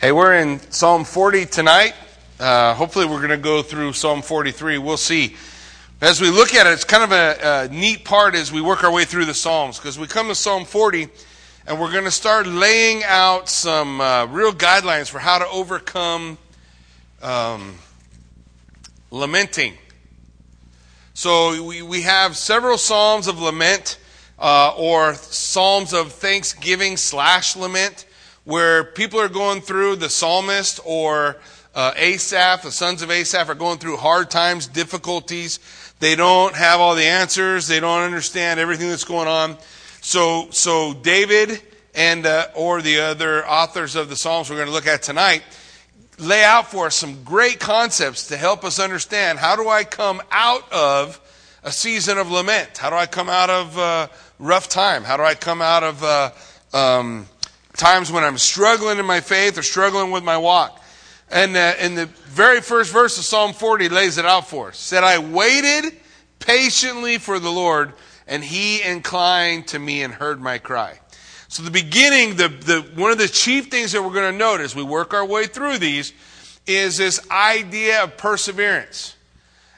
Hey, we're in Psalm 40 tonight. Uh, hopefully, we're going to go through Psalm 43. We'll see. As we look at it, it's kind of a, a neat part as we work our way through the Psalms because we come to Psalm 40 and we're going to start laying out some uh, real guidelines for how to overcome um, lamenting. So, we, we have several Psalms of lament uh, or Psalms of thanksgiving slash lament where people are going through, the psalmist or uh, Asaph, the sons of Asaph, are going through hard times, difficulties. They don't have all the answers. They don't understand everything that's going on. So, so David and uh, or the other authors of the Psalms we're going to look at tonight lay out for us some great concepts to help us understand how do I come out of a season of lament? How do I come out of uh, rough time? How do I come out of uh, um, times when I'm struggling in my faith or struggling with my walk. And uh, in the very first verse of Psalm 40 lays it out for us. Said, I waited patiently for the Lord, and he inclined to me and heard my cry. So the beginning, the, the, one of the chief things that we're going to note as we work our way through these is this idea of perseverance.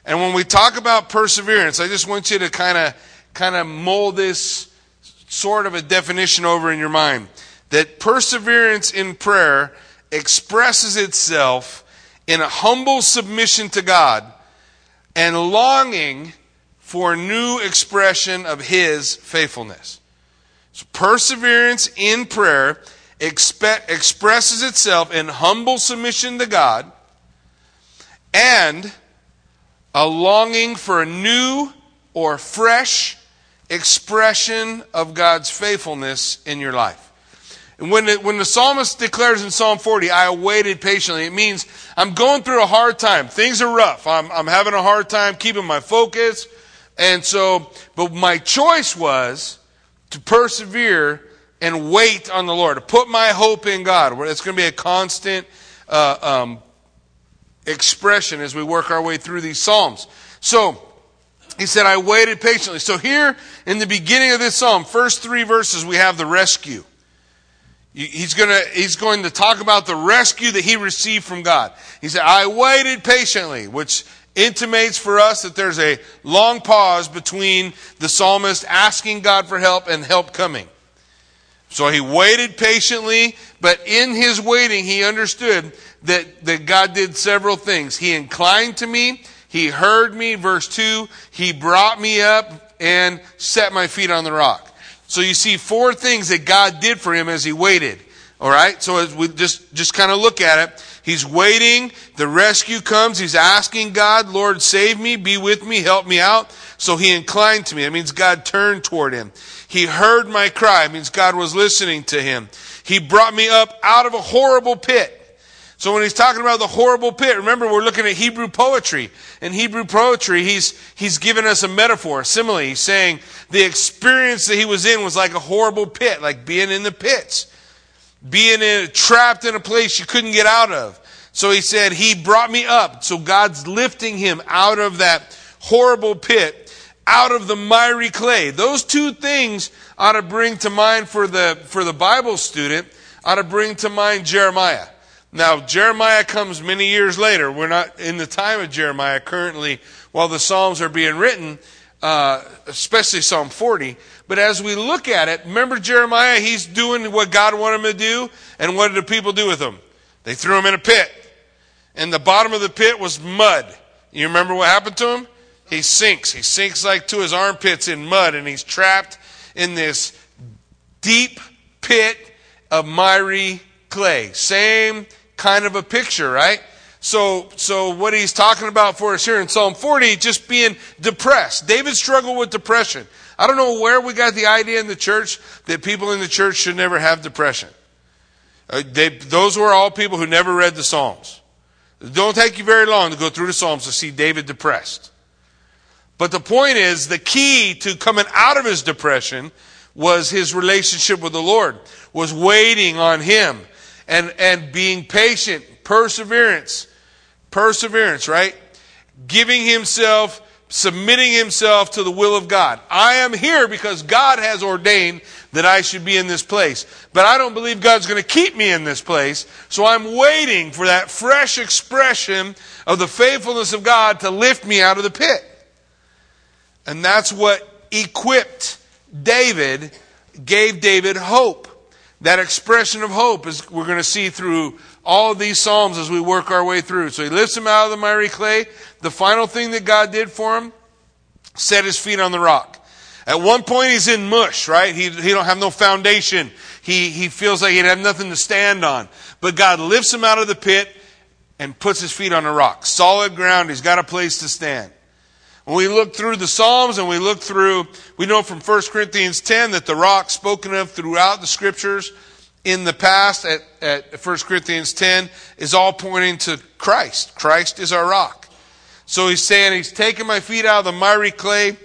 And when we talk about perseverance, I just want you to kind of kind of mold this sort of a definition over in your mind that perseverance in prayer expresses itself in a humble submission to God and longing for a new expression of His faithfulness. So perseverance in prayer expe- expresses itself in humble submission to God and a longing for a new or fresh expression of God's faithfulness in your life. And when, it, when the psalmist declares in Psalm 40, I awaited patiently, it means I'm going through a hard time. Things are rough. I'm, I'm having a hard time keeping my focus. And so, but my choice was to persevere and wait on the Lord, to put my hope in God. It's going to be a constant uh, um, expression as we work our way through these Psalms. So, he said, I waited patiently. So here in the beginning of this Psalm, first three verses, we have the rescue. He's, gonna, he's going to talk about the rescue that he received from God. He said, I waited patiently, which intimates for us that there's a long pause between the psalmist asking God for help and help coming. So he waited patiently, but in his waiting, he understood that, that God did several things. He inclined to me, he heard me, verse 2, he brought me up and set my feet on the rock. So you see four things that God did for him as he waited. All right? So as we just, just kind of look at it, he's waiting. The rescue comes. He's asking God, Lord, save me, be with me, help me out. So he inclined to me. That means God turned toward him. He heard my cry. It means God was listening to him. He brought me up out of a horrible pit. So when he's talking about the horrible pit, remember we're looking at Hebrew poetry. In Hebrew poetry, he's, he's given us a metaphor, a simile. He's saying the experience that he was in was like a horrible pit, like being in the pits, being in, trapped in a place you couldn't get out of. So he said, he brought me up. So God's lifting him out of that horrible pit, out of the miry clay. Those two things ought to bring to mind for the, for the Bible student, ought to bring to mind Jeremiah. Now, Jeremiah comes many years later. We're not in the time of Jeremiah currently while the Psalms are being written, uh, especially Psalm 40. But as we look at it, remember Jeremiah, he's doing what God wanted him to do. And what did the people do with him? They threw him in a pit. And the bottom of the pit was mud. You remember what happened to him? He sinks. He sinks like to his armpits in mud, and he's trapped in this deep pit of miry clay. Same kind of a picture, right? So, so what he's talking about for us here in Psalm 40, just being depressed. David struggled with depression. I don't know where we got the idea in the church that people in the church should never have depression. Uh, they, those were all people who never read the Psalms. It don't take you very long to go through the Psalms to see David depressed. But the point is, the key to coming out of his depression was his relationship with the Lord, was waiting on him and, and being patient, perseverance, perseverance, right? Giving himself submitting himself to the will of God. I am here because God has ordained that I should be in this place. But I don't believe God's going to keep me in this place. So I'm waiting for that fresh expression of the faithfulness of God to lift me out of the pit. And that's what equipped David, gave David hope. That expression of hope is we're going to see through all of these Psalms as we work our way through. So he lifts him out of the miry clay. The final thing that God did for him, set his feet on the rock. At one point he's in mush, right? He, he don't have no foundation. He, he feels like he'd have nothing to stand on. But God lifts him out of the pit and puts his feet on a rock. Solid ground. He's got a place to stand. When we look through the Psalms and we look through, we know from 1 Corinthians 10 that the rock spoken of throughout the scriptures in the past at, at 1 Corinthians 10 is all pointing to Christ. Christ is our rock. So he's saying he's taking my feet out of the miry clay,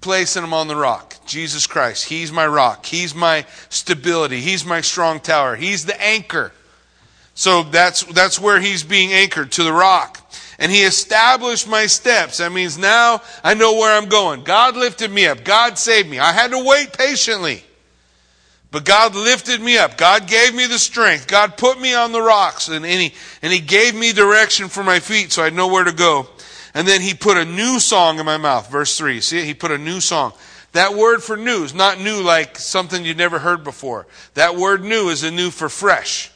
placing them on the rock. Jesus Christ. He's my rock. He's my stability. He's my strong tower. He's the anchor. So that's, that's where he's being anchored to the rock and he established my steps. That means now I know where I'm going. God lifted me up. God saved me. I had to wait patiently. But God lifted me up. God gave me the strength. God put me on the rocks and, and, he, and he gave me direction for my feet so I'd know where to go. And then he put a new song in my mouth. Verse 3. See, he put a new song. That word for new is not new like something you'd never heard before. That word new is a new for fresh.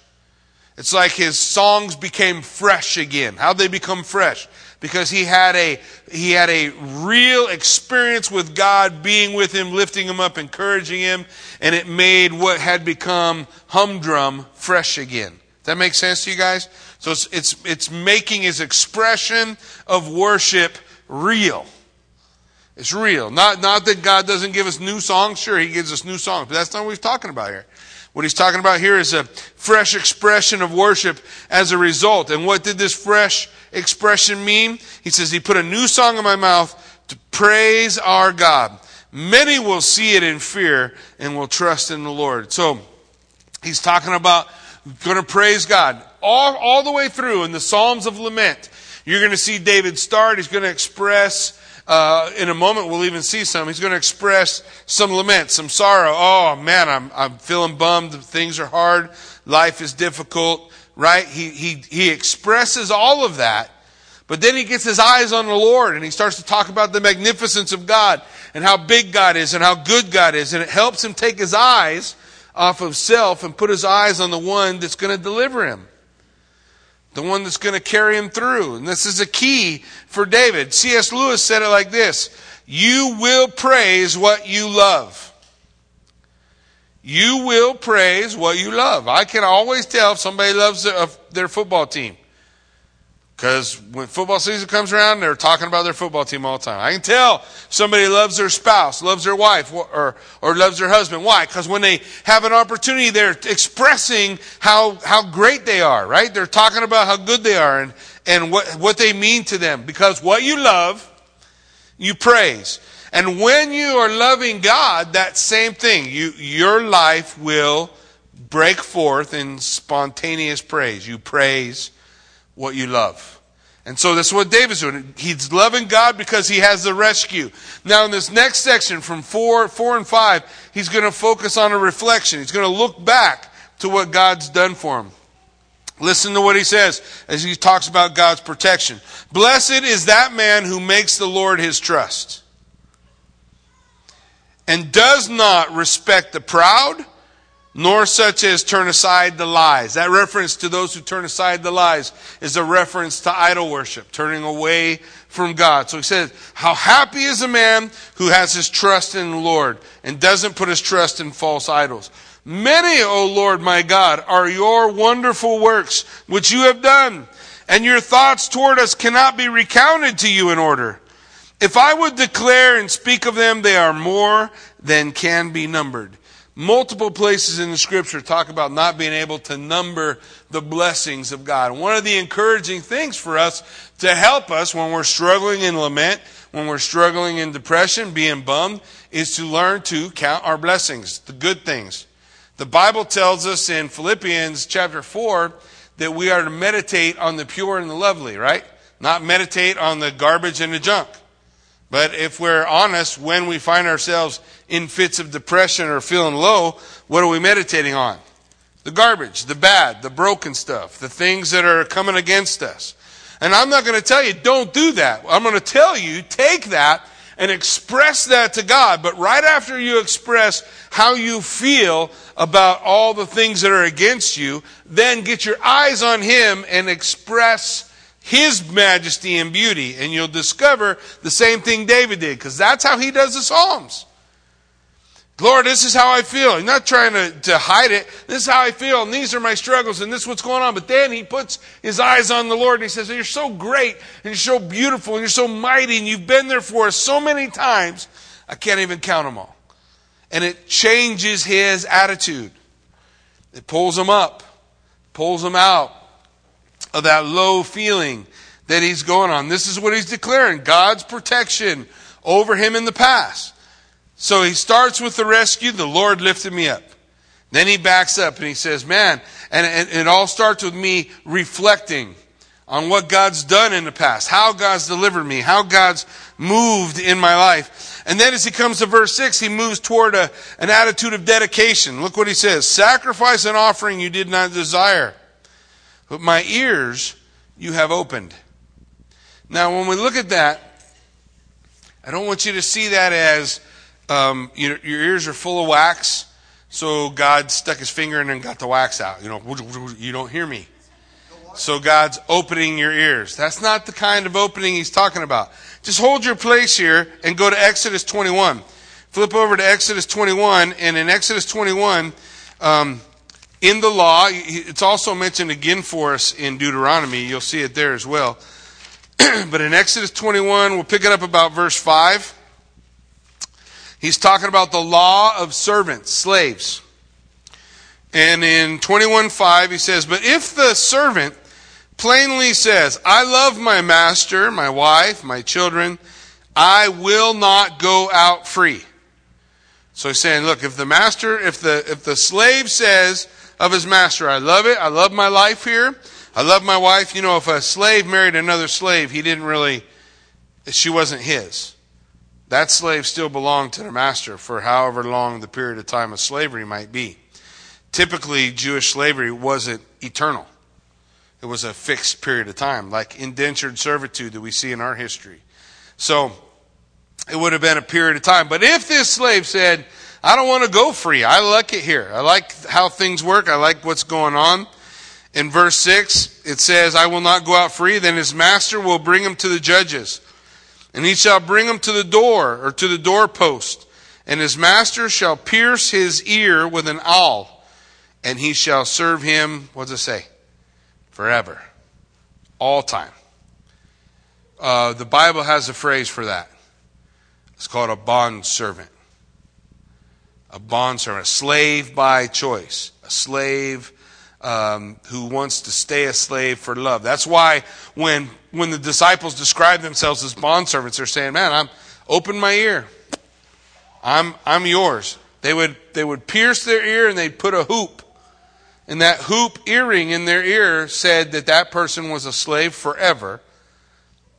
It's like his songs became fresh again. How'd they become fresh? Because he had a, he had a real experience with God being with him, lifting him up, encouraging him, and it made what had become humdrum fresh again. That make sense to you guys? So it's, it's, it's making his expression of worship real. It's real. Not, not that God doesn't give us new songs. Sure, He gives us new songs, but that's not what He's talking about here. What he's talking about here is a fresh expression of worship as a result. And what did this fresh expression mean? He says, He put a new song in my mouth to praise our God. Many will see it in fear and will trust in the Lord. So he's talking about going to praise God all, all the way through in the Psalms of Lament. You're going to see David start. He's going to express uh, in a moment, we'll even see some. He's going to express some lament, some sorrow. Oh man, I'm, I'm feeling bummed. Things are hard. Life is difficult, right? He, he, he expresses all of that. But then he gets his eyes on the Lord and he starts to talk about the magnificence of God and how big God is and how good God is. And it helps him take his eyes off of self and put his eyes on the one that's going to deliver him the one that's going to carry him through. And this is a key for David. C.S. Lewis said it like this You will praise what you love. You will praise what you love. I can always tell if somebody loves their football team. Because when football season comes around, they're talking about their football team all the time. I can tell somebody loves their spouse, loves their wife, or, or loves their husband. Why? Because when they have an opportunity, they're expressing how, how great they are, right? They're talking about how good they are and, and what, what they mean to them. Because what you love, you praise. And when you are loving God, that same thing, you, your life will break forth in spontaneous praise. You praise what you love. And so that's what David's doing. He's loving God because he has the rescue. Now in this next section from four, four and five, he's going to focus on a reflection. He's going to look back to what God's done for him. Listen to what he says as he talks about God's protection. Blessed is that man who makes the Lord his trust and does not respect the proud nor such as turn aside the lies. That reference to those who turn aside the lies is a reference to idol worship, turning away from God. So he says, How happy is a man who has his trust in the Lord and doesn't put his trust in false idols. Many, O Lord my God, are your wonderful works which you have done, and your thoughts toward us cannot be recounted to you in order. If I would declare and speak of them, they are more than can be numbered. Multiple places in the scripture talk about not being able to number the blessings of God. One of the encouraging things for us to help us when we're struggling in lament, when we're struggling in depression, being bummed, is to learn to count our blessings, the good things. The Bible tells us in Philippians chapter 4 that we are to meditate on the pure and the lovely, right? Not meditate on the garbage and the junk But if we're honest, when we find ourselves in fits of depression or feeling low, what are we meditating on? The garbage, the bad, the broken stuff, the things that are coming against us. And I'm not going to tell you, don't do that. I'm going to tell you, take that and express that to God. But right after you express how you feel about all the things that are against you, then get your eyes on Him and express His majesty and beauty. And you'll discover the same thing David did, because that's how he does the Psalms. Lord, this is how I feel. He's not trying to, to hide it. This is how I feel, and these are my struggles, and this is what's going on. But then he puts his eyes on the Lord, and he says, You're so great, and you're so beautiful, and you're so mighty, and you've been there for us so many times, I can't even count them all. And it changes his attitude. It pulls him up, pulls him out of that low feeling that he's going on. This is what he's declaring God's protection over him in the past. So he starts with the rescue, the Lord lifted me up. Then he backs up and he says, Man, and, and it all starts with me reflecting on what God's done in the past, how God's delivered me, how God's moved in my life. And then as he comes to verse 6, he moves toward a, an attitude of dedication. Look what he says Sacrifice and offering you did not desire, but my ears you have opened. Now, when we look at that, I don't want you to see that as um, your, your ears are full of wax, so God stuck his finger in and got the wax out. You know, you don't hear me. So God's opening your ears. That's not the kind of opening he's talking about. Just hold your place here and go to Exodus 21. Flip over to Exodus 21, and in Exodus 21, um, in the law, it's also mentioned again for us in Deuteronomy. You'll see it there as well. but in Exodus 21, we'll pick it up about verse 5. He's talking about the law of servants, slaves. And in 21:5 he says, "But if the servant plainly says, I love my master, my wife, my children, I will not go out free." So he's saying, look, if the master, if the if the slave says of his master, I love it, I love my life here, I love my wife, you know, if a slave married another slave, he didn't really she wasn't his. That slave still belonged to the master for however long the period of time of slavery might be. Typically, Jewish slavery wasn't eternal. It was a fixed period of time, like indentured servitude that we see in our history. So, it would have been a period of time. But if this slave said, I don't want to go free, I like it here, I like how things work, I like what's going on. In verse 6, it says, I will not go out free, then his master will bring him to the judges and he shall bring him to the door, or to the doorpost. And his master shall pierce his ear with an awl, and he shall serve him, what does it say? Forever. All time. Uh, the Bible has a phrase for that. It's called a bond servant. A bond servant. A slave by choice. A slave um, who wants to stay a slave for love. That's why when when the disciples describe themselves as bondservants, they're saying, Man, I'm open my ear. I'm I'm yours. They would they would pierce their ear and they'd put a hoop. And that hoop earring in their ear said that that person was a slave forever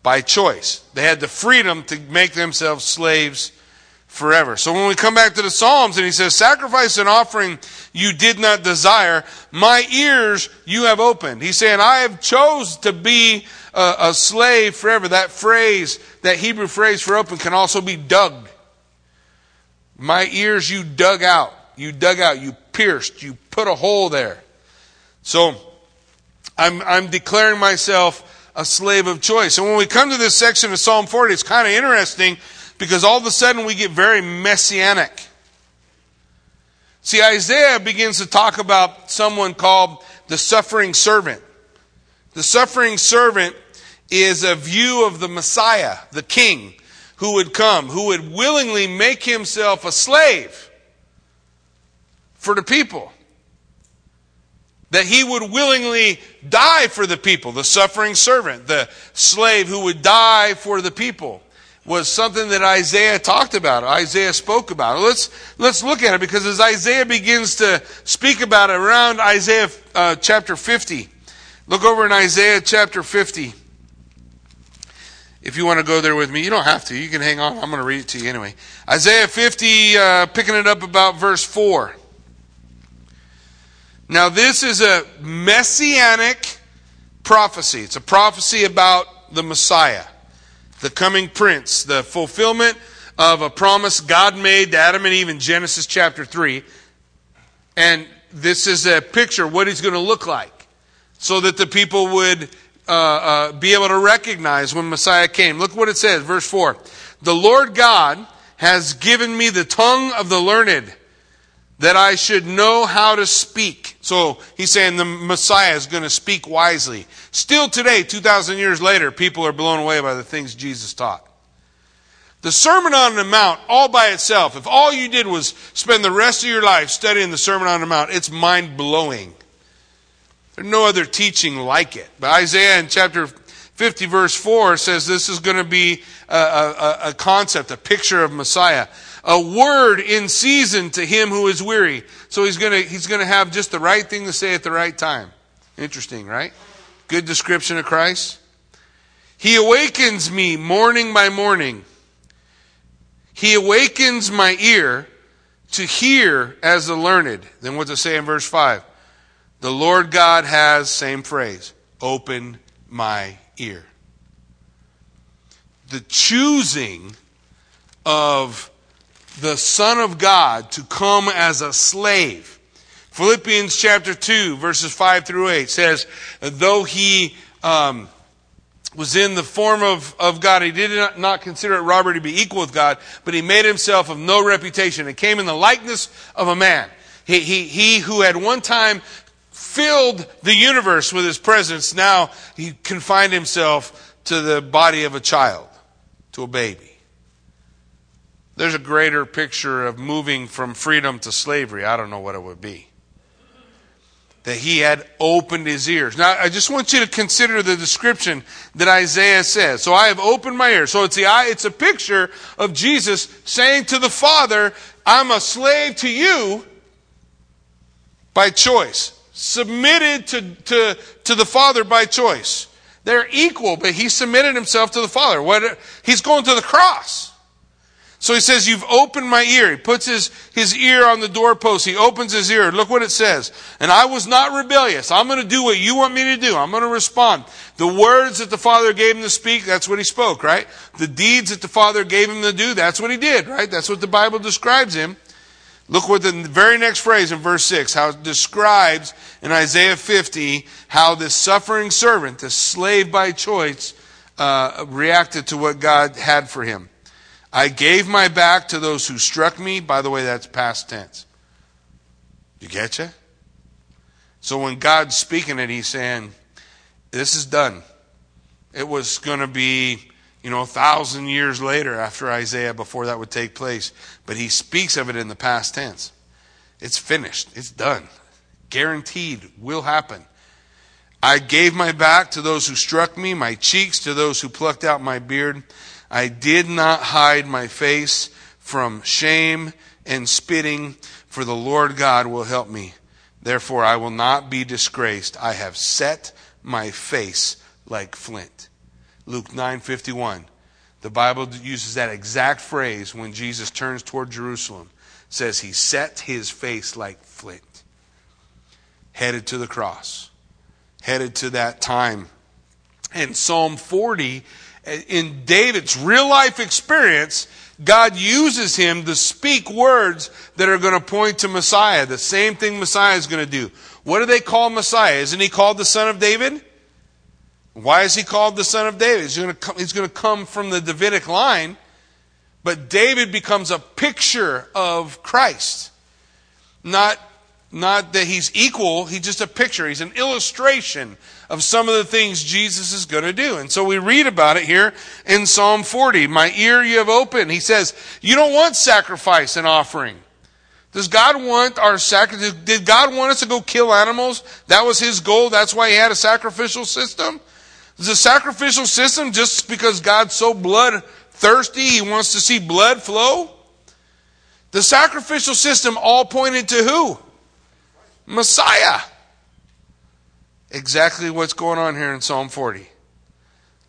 by choice. They had the freedom to make themselves slaves forever. So when we come back to the Psalms and he says, Sacrifice and offering you did not desire, my ears you have opened. He's saying, I have chose to be a, a slave forever. That phrase, that Hebrew phrase for open can also be dug. My ears you dug out. You dug out. You pierced. You put a hole there. So I'm, I'm declaring myself a slave of choice. And when we come to this section of Psalm 40, it's kind of interesting because all of a sudden we get very messianic. See, Isaiah begins to talk about someone called the suffering servant. The suffering servant is a view of the Messiah, the king, who would come, who would willingly make himself a slave for the people. That he would willingly die for the people, the suffering servant, the slave who would die for the people was something that Isaiah talked about, Isaiah spoke about. Let's, let's look at it because as Isaiah begins to speak about it around Isaiah uh, chapter 50, look over in Isaiah chapter 50. if you want to go there with me, you don't have to. You can hang on. I'm going to read it to you anyway. Isaiah 50, uh, picking it up about verse 4. Now, this is a messianic prophecy. It's a prophecy about the Messiah, the coming prince, the fulfillment of a promise God made to Adam and Eve in Genesis chapter 3. And this is a picture of what he's going to look like so that the people would uh, uh, be able to recognize when Messiah came. Look what it says, verse 4. The Lord God has given me the tongue of the learned that I should know how to speak. So he's saying the Messiah is going to speak wisely. Still today, 2,000 years later, people are blown away by the things Jesus taught. The Sermon on the Mount, all by itself, if all you did was spend the rest of your life studying the Sermon on the Mount, it's mind blowing. There's no other teaching like it. But Isaiah in chapter 50, verse 4 says this is going to be a, a, a concept, a picture of Messiah. A word in season to him who is weary. So he's going to, he's going to have just the right thing to say at the right time. Interesting, right? Good description of Christ. He awakens me morning by morning. He awakens my ear to hear as the learned. Then what's it say in verse 5? The Lord God has, same phrase, open my ear. The choosing of the Son of God to come as a slave. Philippians chapter 2, verses 5 through 8 says, though he um, was in the form of, of God, he did not, consider it robbery to be equal with God, but he made himself of no reputation and came in the likeness of a man. He, he, he who had one time filled the universe with his presence, now he confined himself to the body of a child, to a baby. There's a greater picture of moving from freedom to slavery. I don't know what it would be. That he had opened his ears. Now, I just want you to consider the description that Isaiah says. So I have opened my ears. So it's the it's a picture of Jesus saying to the Father, I'm a slave to you by choice submitted to, to, to the Father by choice. They're equal, but he submitted himself to the Father. What, he's going to the cross. So he says, You've opened my ear. He puts his, his ear on the doorpost. He opens his ear. Look what it says. And I was not rebellious. I'm going to do what you want me to do. I'm going to respond. The words that the Father gave him to speak, that's what he spoke, right? The deeds that the Father gave him to do, that's what he did, right? That's what the Bible describes him. Look what the very next phrase in verse 6, how it describes in Isaiah 50 how this suffering servant, this slave by choice, uh, reacted to what God had for him. I gave my back to those who struck me. By the way, that's past tense. You get you? So when God's speaking it, he's saying, This is done. It was going to be you know, a thousand years later after Isaiah before that would take place. But he speaks of it in the past tense. It's finished. It's done. Guaranteed will happen. I gave my back to those who struck me, my cheeks to those who plucked out my beard. I did not hide my face from shame and spitting, for the Lord God will help me. Therefore, I will not be disgraced. I have set my face like flint. Luke 9:51. The Bible uses that exact phrase when Jesus turns toward Jerusalem. It says he set his face like flint. Headed to the cross. Headed to that time. And Psalm 40 in David's real life experience, God uses him to speak words that are going to point to Messiah. The same thing Messiah is going to do. What do they call Messiah? Isn't he called the son of David? Why is he called the son of David? He's going, to come, he's going to come from the Davidic line, but David becomes a picture of Christ. Not, not that he's equal, he's just a picture. He's an illustration of some of the things Jesus is going to do. And so we read about it here in Psalm 40. My ear you have opened. He says, You don't want sacrifice and offering. Does God want our sacrifice? Did God want us to go kill animals? That was his goal. That's why he had a sacrificial system. Is the sacrificial system just because God's so blood thirsty, he wants to see blood flow? The sacrificial system all pointed to who? Messiah. Exactly what's going on here in Psalm 40.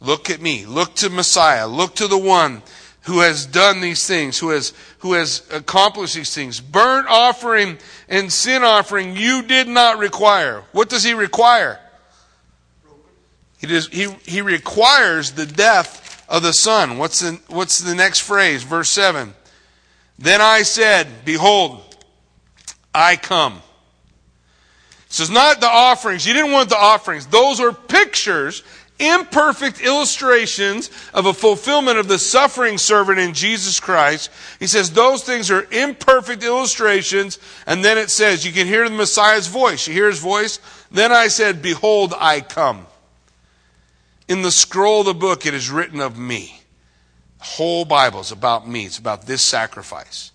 Look at me. Look to Messiah. Look to the one who has done these things, who has, who has accomplished these things. Burnt offering and sin offering you did not require. What does he require? He, does, he, he requires the death of the Son. What's the, what's the next phrase? Verse 7. Then I said, Behold, I come. So it's not the offerings. You didn't want the offerings. Those are pictures, imperfect illustrations of a fulfillment of the suffering servant in Jesus Christ. He says those things are imperfect illustrations. And then it says, you can hear the Messiah's voice. You hear his voice? Then I said, Behold, I come. In the scroll of the book, it is written of me. The whole Bible is about me. It's about this sacrifice.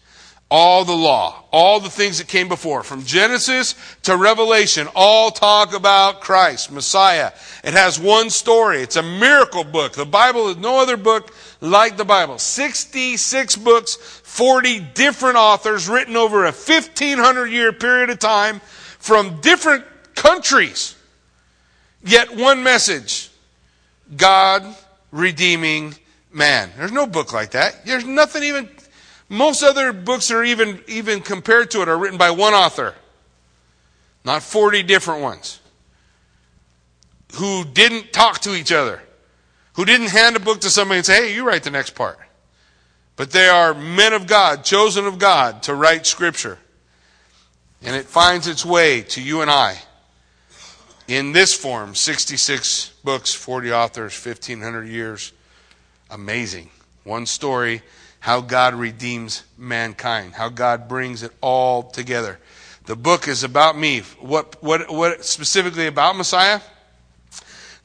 All the law, all the things that came before, from Genesis to Revelation, all talk about Christ, Messiah. It has one story. It's a miracle book. The Bible is no other book like the Bible. 66 books, 40 different authors written over a 1500 year period of time from different countries. Yet one message God redeeming man. There's no book like that. There's nothing even, most other books are even, even compared to it are written by one author, not 40 different ones, who didn't talk to each other, who didn't hand a book to somebody and say, hey, you write the next part. But they are men of God, chosen of God to write scripture. And it finds its way to you and I in this form 66 books, 40 authors, 1,500 years. Amazing. One story how God redeems mankind, how God brings it all together. The book is about me. What, what, what specifically about Messiah?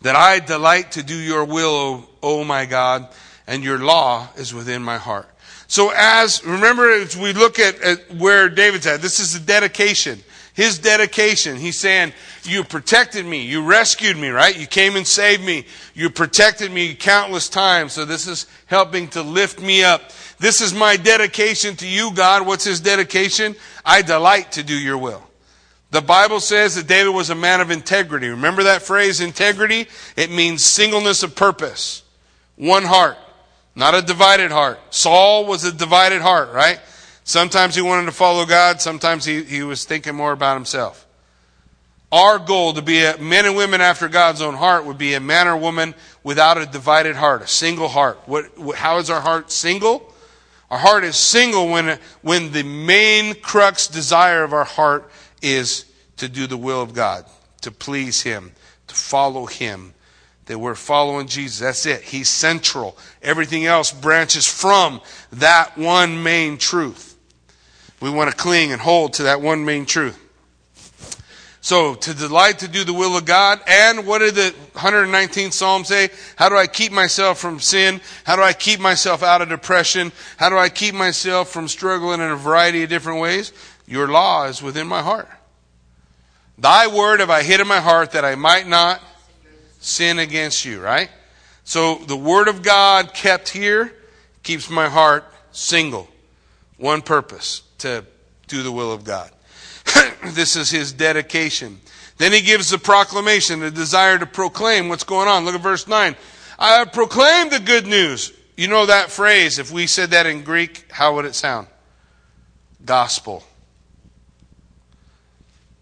That I delight to do your will, O, o my God, and your law is within my heart. So as, remember as we look at, at where David's at, this is the dedication his dedication. He's saying, You protected me. You rescued me, right? You came and saved me. You protected me countless times. So this is helping to lift me up. This is my dedication to you, God. What's his dedication? I delight to do your will. The Bible says that David was a man of integrity. Remember that phrase, integrity? It means singleness of purpose. One heart, not a divided heart. Saul was a divided heart, right? Sometimes he wanted to follow God, sometimes he, he was thinking more about himself. Our goal to be a, men and women after God's own heart would be a man or woman without a divided heart, a single heart. What, what, how is our heart single? Our heart is single when, when the main crux desire of our heart is to do the will of God, to please Him, to follow Him. That we're following Jesus. That's it. He's central. Everything else branches from that one main truth. We want to cling and hold to that one main truth. So, to delight to do the will of God, and what did the 119th Psalm say? How do I keep myself from sin? How do I keep myself out of depression? How do I keep myself from struggling in a variety of different ways? Your law is within my heart. Thy word have I hid in my heart that I might not sin against you, right? So, the word of God kept here keeps my heart single. One purpose to do the will of God. this is his dedication. Then he gives the proclamation, the desire to proclaim what's going on. Look at verse 9. I have proclaimed the good news. You know that phrase. If we said that in Greek, how would it sound? Gospel.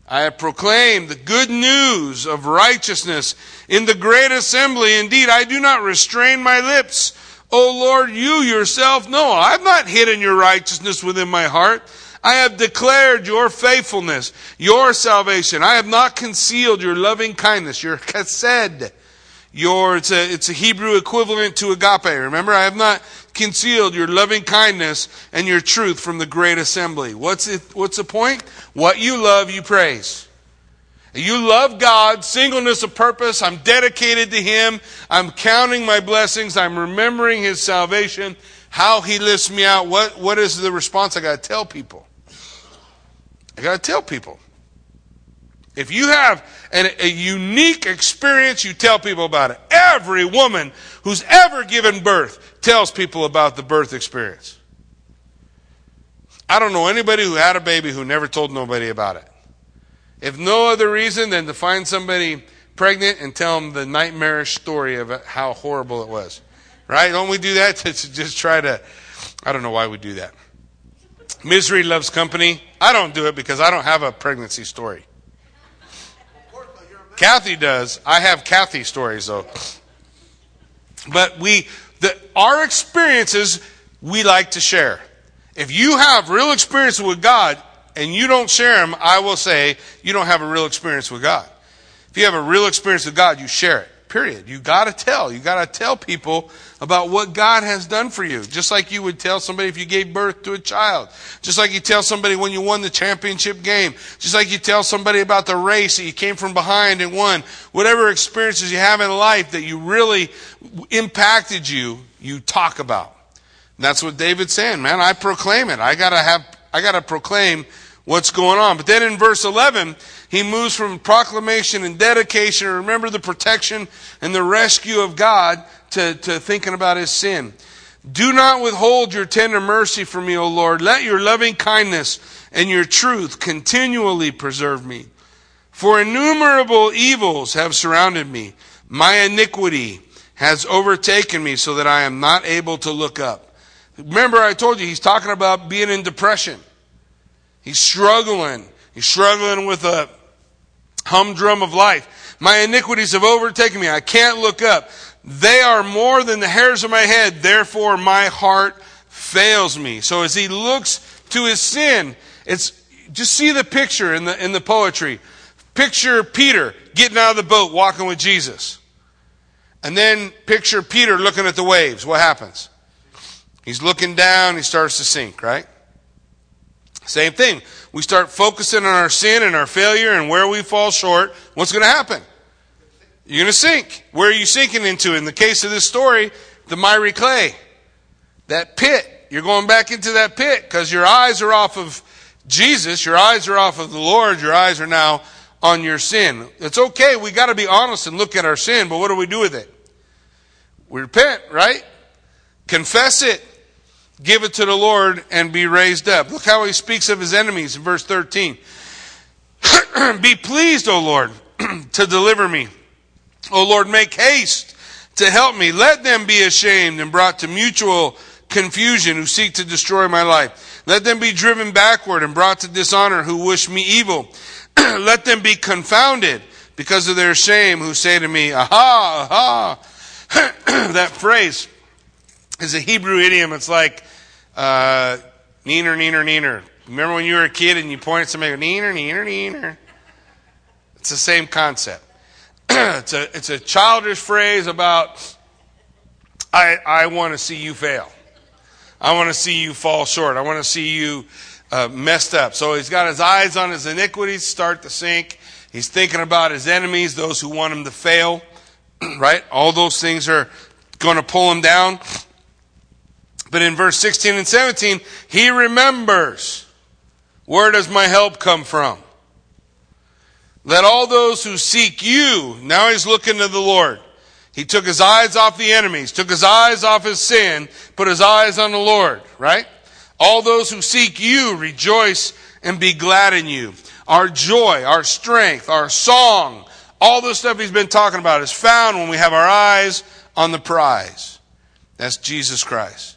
I have proclaimed the good news of righteousness in the great assembly. Indeed, I do not restrain my lips. O Lord, you yourself know. I've not hidden your righteousness within my heart. I have declared your faithfulness, your salvation. I have not concealed your loving kindness, your chesed. Your, it's a, it's a Hebrew equivalent to agape. Remember, I have not concealed your loving kindness and your truth from the great assembly. What's it, what's the point? What you love, you praise. You love God, singleness of purpose. I'm dedicated to Him. I'm counting my blessings. I'm remembering His salvation, how He lifts me out. What, what is the response I got to tell people? I got to tell people. If you have an, a unique experience, you tell people about it. Every woman who's ever given birth tells people about the birth experience. I don't know anybody who had a baby who never told nobody about it. If no other reason than to find somebody pregnant and tell them the nightmarish story of how horrible it was. Right? Don't we do that to just try to, I don't know why we do that. Misery loves company. I don't do it because I don't have a pregnancy story. Kathy does. I have Kathy stories though. But we, the, our experiences, we like to share. If you have real experience with God and you don't share them, I will say you don't have a real experience with God. If you have a real experience with God, you share it. Period. You gotta tell. You gotta tell people about what God has done for you. Just like you would tell somebody if you gave birth to a child. Just like you tell somebody when you won the championship game. Just like you tell somebody about the race that you came from behind and won. Whatever experiences you have in life that you really impacted you, you talk about. And that's what David's saying, man. I proclaim it. I gotta have, I gotta proclaim what's going on. But then in verse 11, he moves from proclamation and dedication, remember the protection and the rescue of God, to, to thinking about his sin. Do not withhold your tender mercy from me, O Lord. Let your loving kindness and your truth continually preserve me. For innumerable evils have surrounded me. My iniquity has overtaken me so that I am not able to look up. Remember, I told you he's talking about being in depression. He's struggling. He's struggling with a humdrum of life. My iniquities have overtaken me. I can't look up. They are more than the hairs of my head. Therefore, my heart fails me. So as he looks to his sin, it's just see the picture in the, in the poetry. Picture Peter getting out of the boat, walking with Jesus. And then picture Peter looking at the waves. What happens? He's looking down, he starts to sink, right? Same thing. We start focusing on our sin and our failure and where we fall short. What's going to happen? You're going to sink. Where are you sinking into? In the case of this story, the miry clay. That pit. You're going back into that pit because your eyes are off of Jesus. Your eyes are off of the Lord. Your eyes are now on your sin. It's okay. We got to be honest and look at our sin, but what do we do with it? We repent, right? Confess it give it to the Lord and be raised up. Look how he speaks of his enemies in verse 13. be pleased, O Lord, to deliver me. O Lord, make haste to help me. Let them be ashamed and brought to mutual confusion who seek to destroy my life. Let them be driven backward and brought to dishonor who wish me evil. Let them be confounded because of their shame who say to me, aha, aha. that phrase is a Hebrew idiom. It's like, uh, neener, neener, neener. Remember when you were a kid and you pointed somebody, neener, neener, neener? It's the same concept. it's, a, it's a childish phrase about, I, I want to see you fail. I want to see you fall short. I want to see you uh, messed up. So he's got his eyes on his iniquities start to sink. He's thinking about his enemies, those who want him to fail, right? All those things are going to pull him down. But in verse 16 and 17, he remembers where does my help come from? Let all those who seek you, now he's looking to the Lord. He took his eyes off the enemies, took his eyes off his sin, put his eyes on the Lord, right? All those who seek you rejoice and be glad in you. Our joy, our strength, our song, all the stuff he's been talking about is found when we have our eyes on the prize. That's Jesus Christ.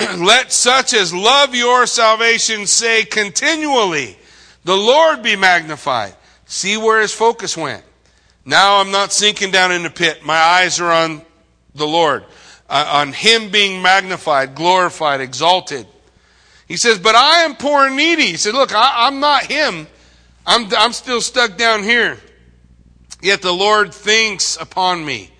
Let such as love your salvation say continually, The Lord be magnified. See where his focus went. Now I'm not sinking down in the pit. My eyes are on the Lord, uh, on him being magnified, glorified, exalted. He says, But I am poor and needy. He said, Look, I, I'm not him. I'm, I'm still stuck down here. Yet the Lord thinks upon me.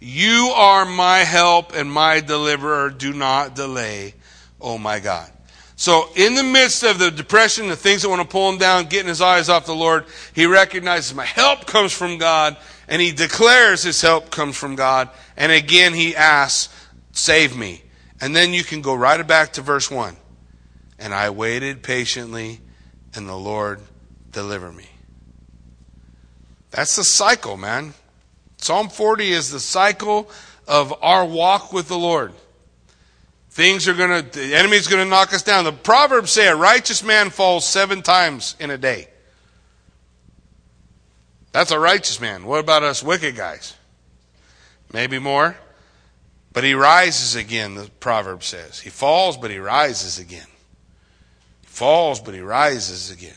You are my help and my deliverer. Do not delay, oh my God. So, in the midst of the depression, the things that want to pull him down, getting his eyes off the Lord, he recognizes my help comes from God, and he declares his help comes from God. And again, he asks, Save me. And then you can go right back to verse 1. And I waited patiently, and the Lord delivered me. That's the cycle, man. Psalm 40 is the cycle of our walk with the Lord. Things are going to, the enemy's going to knock us down. The Proverbs say a righteous man falls seven times in a day. That's a righteous man. What about us wicked guys? Maybe more. But he rises again, the proverb says. He falls, but he rises again. He falls, but he rises again.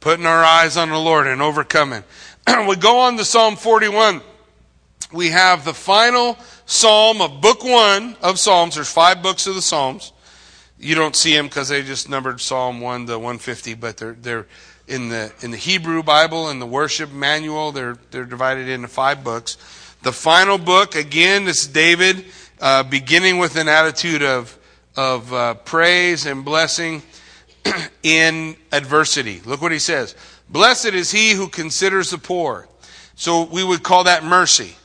Putting our eyes on the Lord and overcoming. we go on to Psalm 41. We have the final psalm of book one of Psalms. There's five books of the Psalms. You don't see them because they just numbered Psalm 1 to 150, but they're, they're in the, in the Hebrew Bible, and the worship manual, they're, they're divided into five books. The final book, again, is David, uh, beginning with an attitude of, of uh, praise and blessing in adversity. Look what he says. Blessed is he who considers the poor. So we would call that mercy.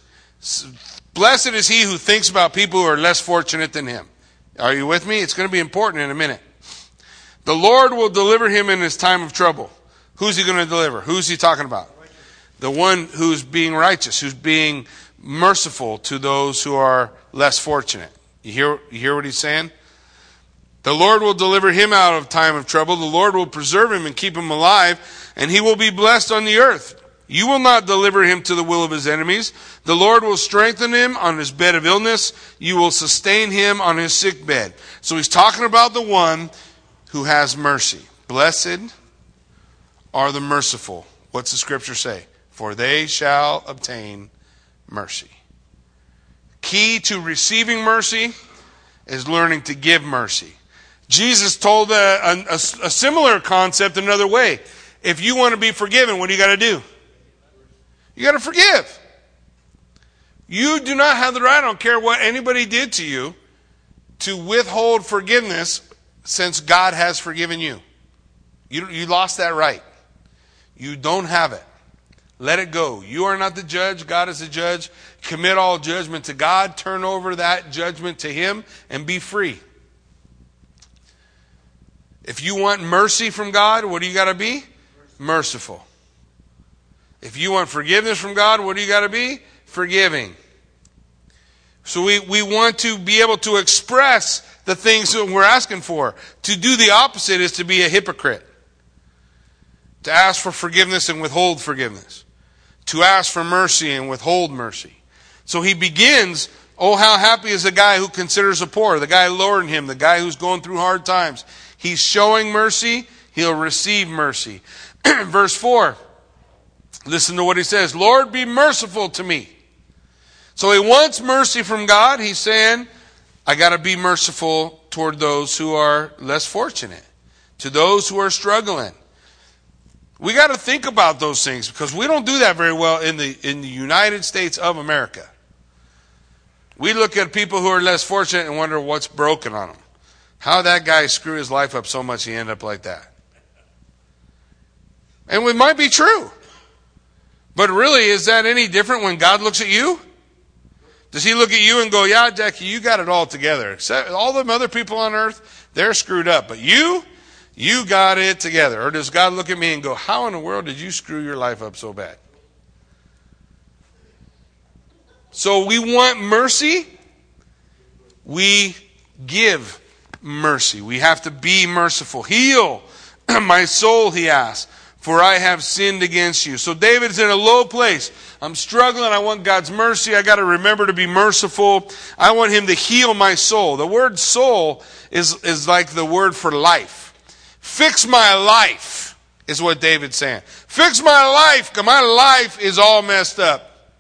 Blessed is he who thinks about people who are less fortunate than him. Are you with me? It's going to be important in a minute. The Lord will deliver him in his time of trouble. Who's he going to deliver? Who's he talking about? The one who's being righteous, who's being merciful to those who are less fortunate. You hear, you hear what he's saying? The Lord will deliver him out of time of trouble. The Lord will preserve him and keep him alive, and he will be blessed on the earth. You will not deliver him to the will of his enemies. The Lord will strengthen him on his bed of illness. You will sustain him on his sick bed. So he's talking about the one who has mercy. Blessed are the merciful. What's the scripture say? For they shall obtain mercy. Key to receiving mercy is learning to give mercy. Jesus told a, a, a, similar concept another way. If you want to be forgiven, what do you got to do? You got to forgive. You do not have the right, I don't care what anybody did to you, to withhold forgiveness since God has forgiven you. You, you lost that right. You don't have it. Let it go. You are not the judge. God is the judge. Commit all judgment to God. Turn over that judgment to Him and be free. If you want mercy from God, what do you got to be? Merciful. If you want forgiveness from God, what do you got to be? Forgiving. So we, we want to be able to express the things that we're asking for. To do the opposite is to be a hypocrite. To ask for forgiveness and withhold forgiveness to ask for mercy and withhold mercy. So he begins, oh, how happy is the guy who considers the poor, the guy lowering him, the guy who's going through hard times. He's showing mercy, he'll receive mercy. Verse 4, listen to what he says Lord, be merciful to me. So he wants mercy from God. He's saying, I got to be merciful toward those who are less fortunate, to those who are struggling. We got to think about those things because we don't do that very well in the, in the United States of America. We look at people who are less fortunate and wonder what's broken on them. How that guy screwed his life up so much he ended up like that. And it might be true. But really, is that any different when God looks at you? Does he look at you and go, yeah, Jackie, you got it all together. Except all them other people on earth, they're screwed up. But you, you got it together. Or does God look at me and go, How in the world did you screw your life up so bad? So we want mercy. We give mercy. We have to be merciful. Heal my soul, he asks, for I have sinned against you. So David's in a low place. I'm struggling. I want God's mercy. I got to remember to be merciful. I want him to heal my soul. The word soul is, is like the word for life. Fix my life, is what David's saying. Fix my life, because my life is all messed up.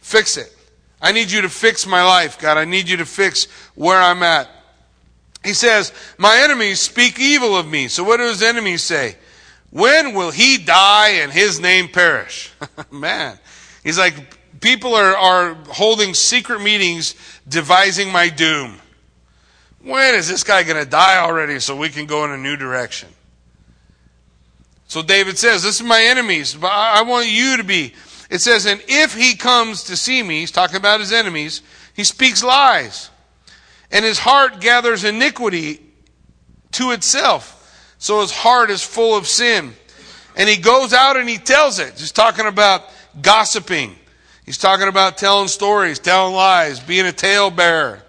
Fix it. I need you to fix my life, God. I need you to fix where I'm at. He says, My enemies speak evil of me. So what do his enemies say? When will he die and his name perish? Man. He's like, people are, are holding secret meetings devising my doom. When is this guy going to die already so we can go in a new direction? So David says, This is my enemies, but I want you to be. It says, And if he comes to see me, he's talking about his enemies, he speaks lies. And his heart gathers iniquity to itself. So his heart is full of sin. And he goes out and he tells it. He's talking about gossiping. He's talking about telling stories, telling lies, being a talebearer.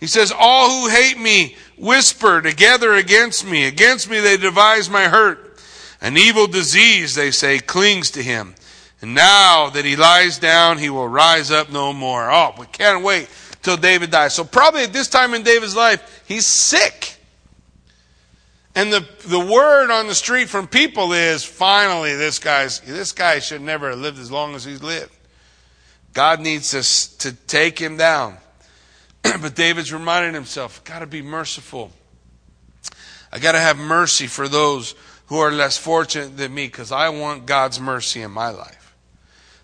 He says, All who hate me whisper together against me. Against me they devise my hurt. An evil disease, they say, clings to him. And now that he lies down, he will rise up no more. Oh, we can't wait till David dies. So probably at this time in David's life, he's sick. And the, the word on the street from people is finally this guy's this guy should never have lived as long as he's lived. God needs us to take him down. but David's reminding himself, gotta be merciful. I gotta have mercy for those who are less fortunate than me because I want God's mercy in my life.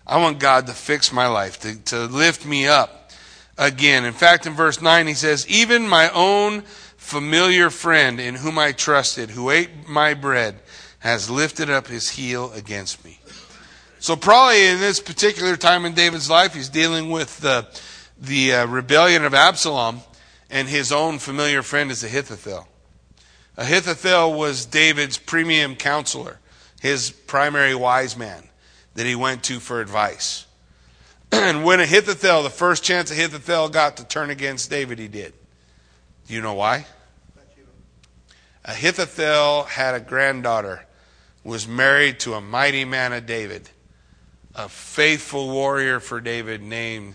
I want God to fix my life, to, to lift me up again. In fact, in verse 9, he says, Even my own familiar friend in whom I trusted, who ate my bread, has lifted up his heel against me. So, probably in this particular time in David's life, he's dealing with the, the uh, rebellion of Absalom, and his own familiar friend is Ahithophel. Ahithophel was David's premium counselor, his primary wise man that he went to for advice. and when Ahithophel, the first chance Ahithophel got to turn against David, he did. Do you know why? Ahithophel had a granddaughter, was married to a mighty man of David, a faithful warrior for David named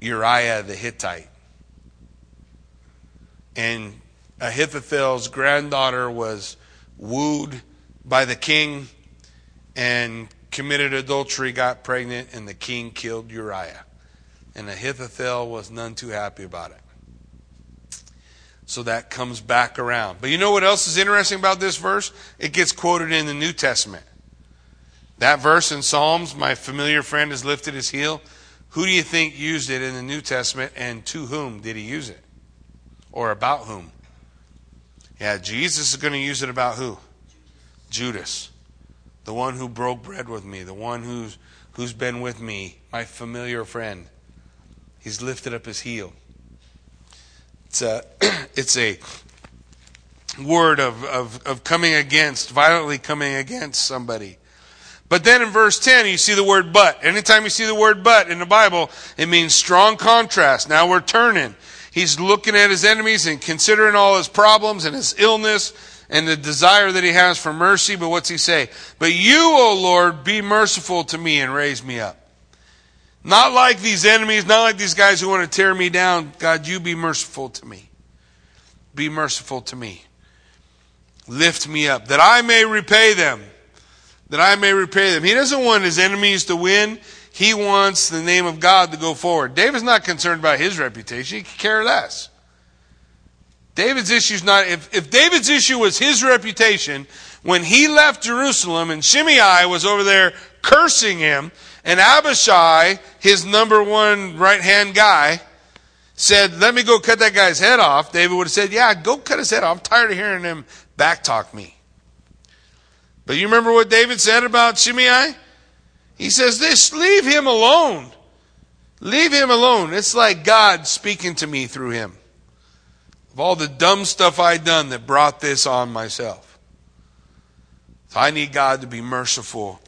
Uriah the Hittite. And Ahithophel's granddaughter was wooed by the king and committed adultery, got pregnant, and the king killed Uriah. And Ahithophel was none too happy about it. So that comes back around. But you know what else is interesting about this verse? It gets quoted in the New Testament. That verse in Psalms, my familiar friend has lifted his heel. Who do you think used it in the New Testament and to whom did he use it? Or about whom? Yeah, Jesus is going to use it about who? Judas. The one who broke bread with me, the one who's, who's been with me, my familiar friend. He's lifted up his heel. It's a, it's a word of, of, of coming against, violently coming against somebody. But then in verse 10, you see the word but. Anytime you see the word but in the Bible, it means strong contrast. Now we're turning. He's looking at his enemies and considering all his problems and his illness and the desire that he has for mercy. But what's he say? But you, O Lord, be merciful to me and raise me up. Not like these enemies, not like these guys who want to tear me down. God, you be merciful to me. Be merciful to me. Lift me up that I may repay them. That I may repay them. He doesn't want his enemies to win. He wants the name of God to go forward. David's not concerned about his reputation. He could care less. David's issue is not, if, if David's issue was his reputation, when he left Jerusalem and Shimei was over there cursing him, and Abishai, his number one right hand guy, said, Let me go cut that guy's head off, David would have said, Yeah, go cut his head off. I'm tired of hearing him backtalk me. But you remember what David said about Shimei? He says this leave him alone. Leave him alone. It's like God speaking to me through him. Of all the dumb stuff I'd done that brought this on myself. So I need God to be merciful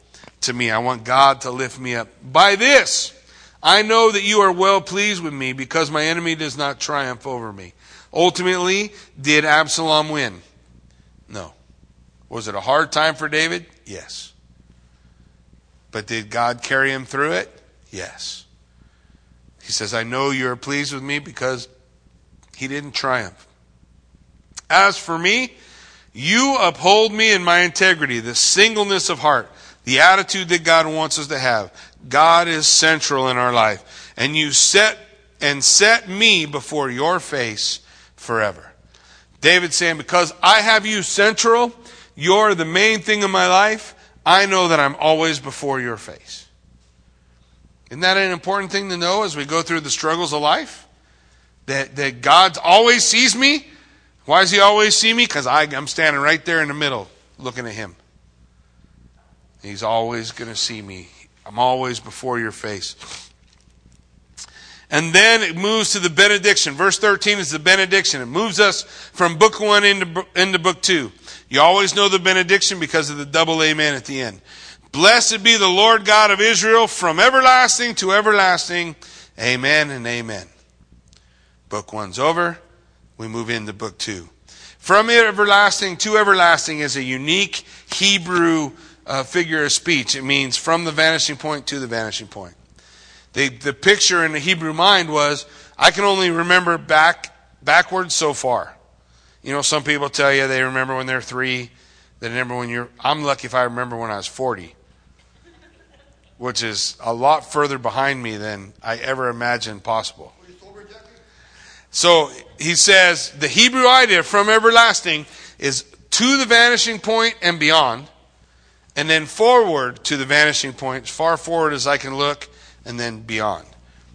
to me. I want God to lift me up. By this, I know that you are well pleased with me because my enemy does not triumph over me. Ultimately, did Absalom win? No. Was it a hard time for David? Yes. But did God carry him through it? Yes. He says, I know you are pleased with me because he didn't triumph. As for me, you uphold me in my integrity, the singleness of heart, the attitude that God wants us to have. God is central in our life. And you set and set me before your face forever. David saying, because I have you central, you're the main thing in my life, I know that I'm always before your face. Isn't that an important thing to know as we go through the struggles of life? That, that God always sees me. Why does He always see me? Because I'm standing right there in the middle looking at Him. He's always going to see me. I'm always before your face. And then it moves to the benediction. Verse 13 is the benediction. It moves us from book 1 into, into book 2. You always know the benediction because of the double amen at the end. Blessed be the Lord God of Israel from everlasting to everlasting. Amen and amen. Book one's over. We move into book two. From everlasting to everlasting is a unique Hebrew uh, figure of speech. It means from the vanishing point to the vanishing point. The, the picture in the Hebrew mind was I can only remember back backwards so far. You know, some people tell you they remember when they're three. They remember when you're. I'm lucky if I remember when I was 40, which is a lot further behind me than I ever imagined possible. So he says the Hebrew idea from everlasting is to the vanishing point and beyond, and then forward to the vanishing point, as far forward as I can look, and then beyond.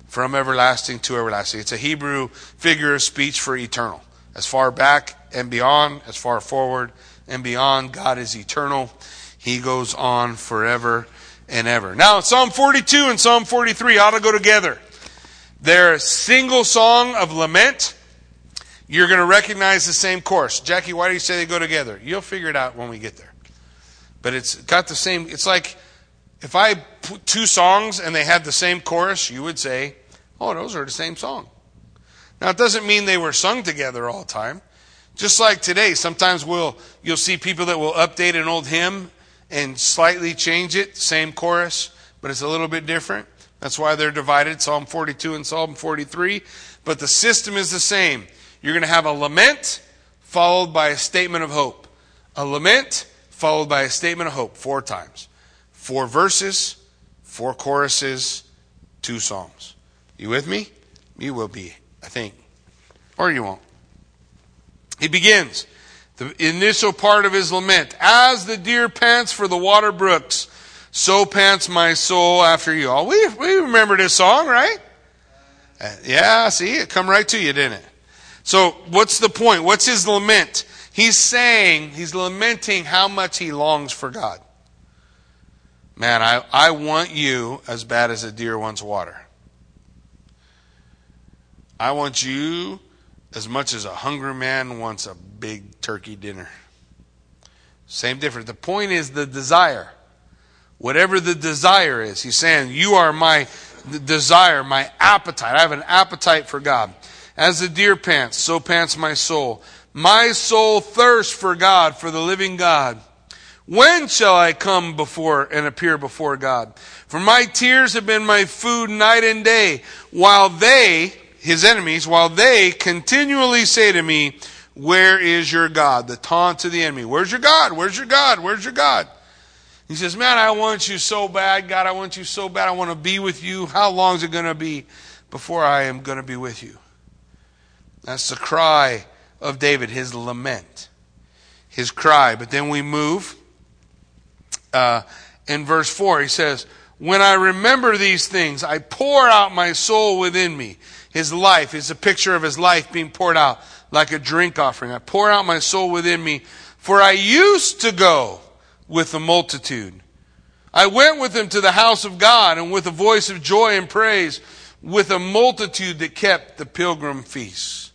From everlasting to everlasting. It's a Hebrew figure of speech for eternal. As far back and beyond, as far forward and beyond, God is eternal. He goes on forever and ever. Now, Psalm 42 and Psalm 43 ought to go together. They're a single song of lament, you're going to recognize the same chorus. Jackie, why do you say they go together? You'll figure it out when we get there. But it's got the same, it's like if I put two songs and they had the same chorus, you would say, oh, those are the same song. Now, it doesn't mean they were sung together all the time. Just like today, sometimes we'll, you'll see people that will update an old hymn and slightly change it, same chorus, but it's a little bit different. That's why they're divided, Psalm 42 and Psalm 43. But the system is the same. You're going to have a lament followed by a statement of hope. A lament followed by a statement of hope four times. Four verses, four choruses, two psalms. You with me? You will be, I think. Or you won't. He begins the initial part of his lament. As the deer pants for the water brooks, so pants my soul after you. all. we, we remember this song, right? Uh, yeah, see, it come right to you, didn't it? So, what's the point? What's his lament? He's saying, he's lamenting how much he longs for God. Man, I, I want you as bad as a deer wants water. I want you as much as a hungry man wants a big turkey dinner. Same difference. The point is the desire. Whatever the desire is, he's saying, You are my desire, my appetite. I have an appetite for God. As the deer pants, so pants my soul. My soul thirsts for God, for the living God. When shall I come before and appear before God? For my tears have been my food night and day, while they, his enemies, while they continually say to me, Where is your God? The taunt to the enemy. Where's your God? Where's your God? Where's your God? He says, Man, I want you so bad. God, I want you so bad. I want to be with you. How long is it going to be before I am going to be with you? That's the cry of David, his lament, his cry. But then we move uh, in verse 4. He says, When I remember these things, I pour out my soul within me. His life is a picture of his life being poured out like a drink offering. I pour out my soul within me, for I used to go with the multitude. I went with them to the house of God and with a voice of joy and praise with a multitude that kept the pilgrim feasts.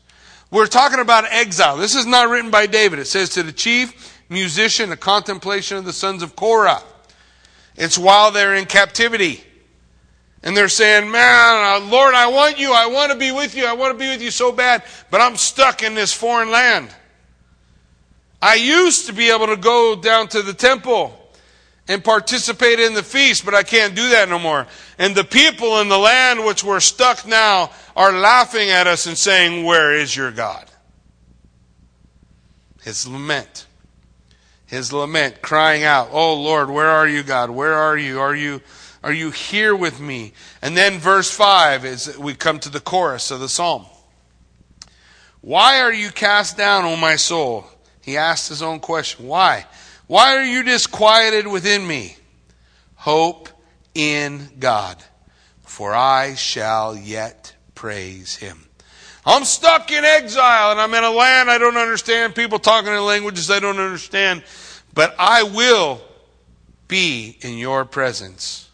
We're talking about exile. This is not written by David. It says to the chief musician, a contemplation of the sons of Korah. It's while they're in captivity. And they're saying, Man, uh, Lord, I want you. I want to be with you. I want to be with you so bad, but I'm stuck in this foreign land. I used to be able to go down to the temple and participate in the feast, but I can't do that no more. And the people in the land which we're stuck now are laughing at us and saying, Where is your God? His lament. His lament, crying out, Oh Lord, where are you, God? Where are you? Are you are you here with me? And then verse 5 is we come to the chorus of the psalm. Why are you cast down, O my soul? He asked his own question Why? Why are you disquieted within me? Hope in God, for I shall yet praise him. I'm stuck in exile and I'm in a land I don't understand, people talking in languages I don't understand, but I will be in your presence.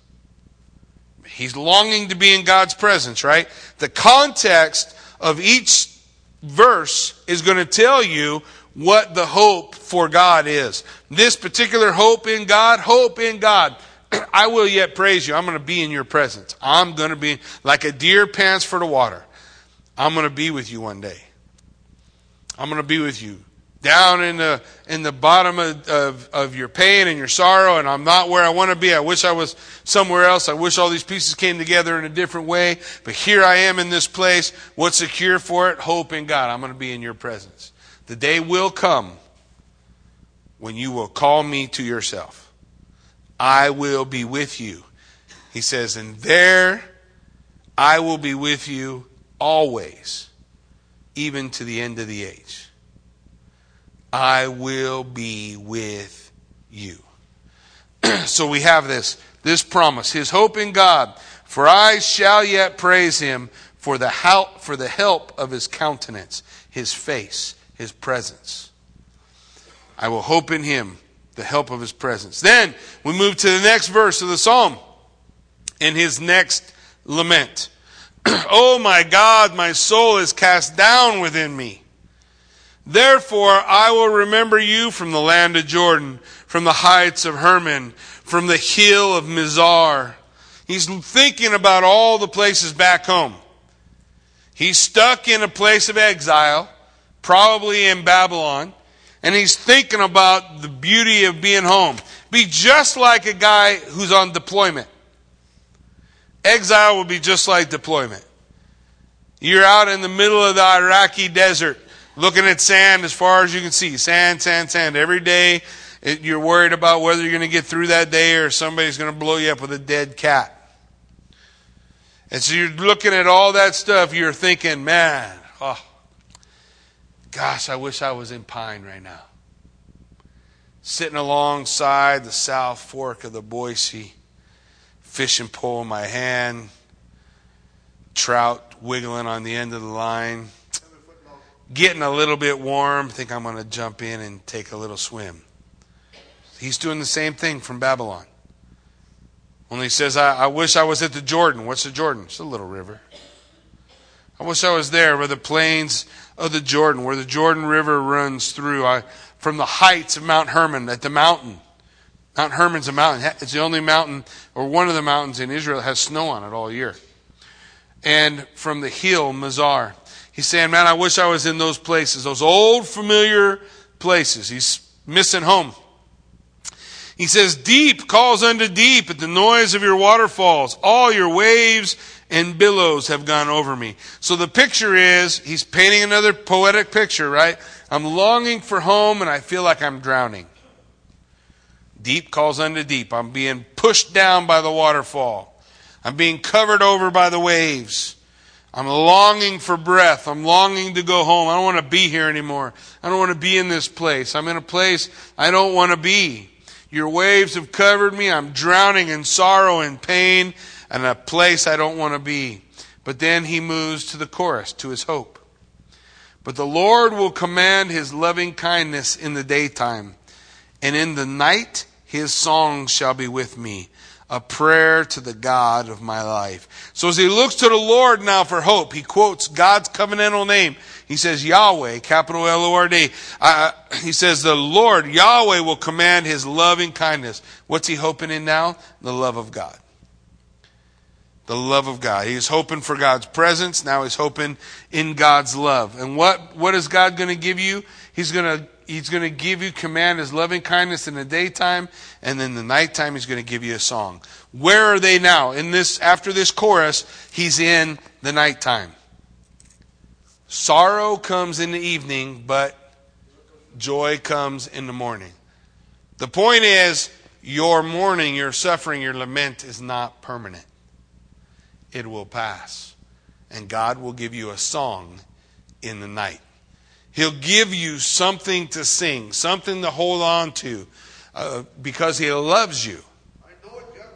He's longing to be in God's presence, right? The context of each verse is going to tell you what the hope for God is. This particular hope in God, hope in God. I will yet praise you. I'm going to be in your presence. I'm going to be like a deer pants for the water. I'm going to be with you one day. I'm going to be with you down in the in the bottom of, of, of, your pain and your sorrow and i'm not where i want to be i wish i was somewhere else i wish all these pieces came together in a different way but here i am in this place what's the cure for it hope in god i'm going to be in your presence the day will come when you will call me to yourself i will be with you he says and there i will be with you always even to the end of the age I will be with you. so we have this, this promise, his hope in God. For I shall yet praise him for the help, for the help of his countenance, his face, his presence. I will hope in him, the help of his presence. Then we move to the next verse of the psalm in his next lament. oh my God, my soul is cast down within me. Therefore, I will remember you from the land of Jordan, from the heights of Hermon, from the hill of Mizar. He's thinking about all the places back home. He's stuck in a place of exile, probably in Babylon, and he's thinking about the beauty of being home. Be just like a guy who's on deployment. Exile would be just like deployment. You're out in the middle of the Iraqi desert looking at sand as far as you can see. Sand, sand, sand. Every day it, you're worried about whether you're going to get through that day or somebody's going to blow you up with a dead cat. And so you're looking at all that stuff, you're thinking, man, oh, gosh, I wish I was in Pine right now. Sitting alongside the South Fork of the Boise, fishing pole in my hand, trout wiggling on the end of the line getting a little bit warm, think I'm going to jump in and take a little swim. He's doing the same thing from Babylon. Only he says, I, I wish I was at the Jordan. What's the Jordan? It's a little river. I wish I was there where the plains of the Jordan, where the Jordan River runs through, I, from the heights of Mount Hermon, at the mountain. Mount Hermon's a mountain. It's the only mountain, or one of the mountains in Israel that has snow on it all year. And from the hill, Mizar. He's saying, Man, I wish I was in those places, those old familiar places. He's missing home. He says, Deep calls unto deep at the noise of your waterfalls. All your waves and billows have gone over me. So the picture is, he's painting another poetic picture, right? I'm longing for home and I feel like I'm drowning. Deep calls unto deep. I'm being pushed down by the waterfall. I'm being covered over by the waves. I'm longing for breath. I'm longing to go home. I don't want to be here anymore. I don't want to be in this place. I'm in a place I don't want to be. Your waves have covered me. I'm drowning in sorrow and pain and a place I don't want to be. But then he moves to the chorus, to his hope. But the Lord will command his loving kindness in the daytime, and in the night his songs shall be with me a prayer to the God of my life. So as he looks to the Lord now for hope, he quotes God's covenantal name. He says Yahweh, capital L-O-R-D. Uh, he says the Lord, Yahweh will command his loving kindness. What's he hoping in now? The love of God. The love of God. He He's hoping for God's presence. Now he's hoping in God's love. And what, what is God going to give you? He's going to He's going to give you command his loving kindness in the daytime, and then the nighttime he's going to give you a song. Where are they now? In this after this chorus, he's in the nighttime. Sorrow comes in the evening, but joy comes in the morning. The point is, your mourning, your suffering, your lament is not permanent. It will pass. And God will give you a song in the night. He'll give you something to sing, something to hold on to, uh, because He loves you.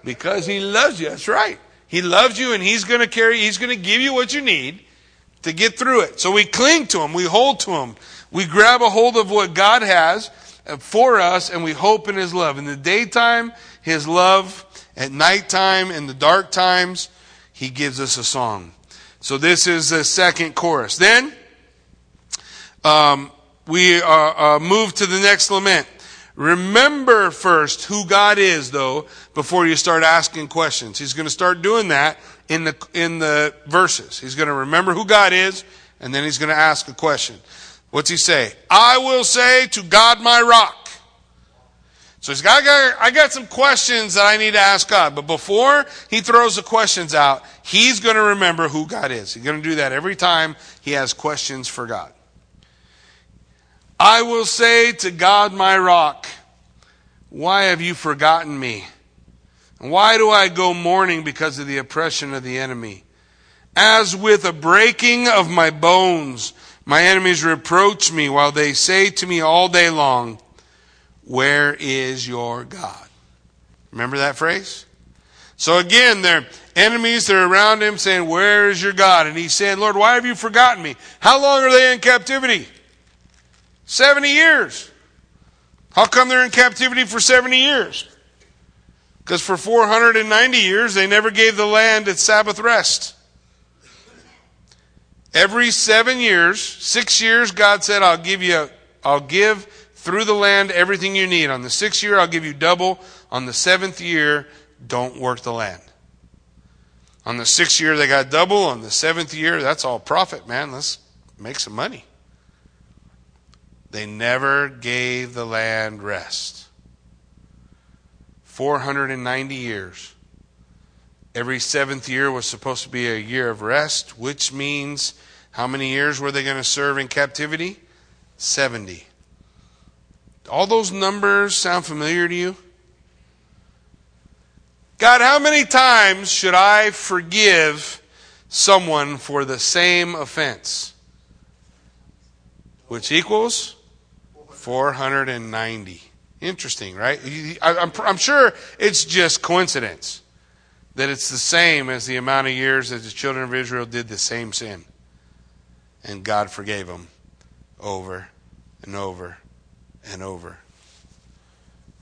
Because He loves you. That's right. He loves you, and He's going to carry. He's going to give you what you need to get through it. So we cling to Him. We hold to Him. We grab a hold of what God has uh, for us, and we hope in His love. In the daytime, His love. At nighttime, in the dark times, He gives us a song. So this is the second chorus. Then um, we uh, uh, move to the next lament. Remember first who God is, though, before you start asking questions. He's going to start doing that in the in the verses. He's going to remember who God is, and then he's going to ask a question. What's he say? I will say to God my rock. So he's got, I got some questions that I need to ask God. But before he throws the questions out, he's going to remember who God is. He's going to do that every time he has questions for God. I will say to God my rock, why have you forgotten me? And Why do I go mourning because of the oppression of the enemy? As with a breaking of my bones, my enemies reproach me while they say to me all day long, Where is your God? Remember that phrase? So again, their enemies, they're around him saying, Where is your God? And he's saying, Lord, why have you forgotten me? How long are they in captivity? 70 years. How come they're in captivity for 70 years? Because for 490 years, they never gave the land its Sabbath rest. Every seven years, six years, God said, I'll give you, I'll give through the land everything you need. On the sixth year, I'll give you double. On the seventh year, don't work the land. On the sixth year, they got double. On the seventh year, that's all profit, man. Let's make some money. They never gave the land rest. 490 years. Every seventh year was supposed to be a year of rest, which means how many years were they going to serve in captivity? 70. All those numbers sound familiar to you? God, how many times should I forgive someone for the same offense? Which equals 490. Interesting, right? I'm, sure it's just coincidence that it's the same as the amount of years that the children of Israel did the same sin and God forgave them over and over and over.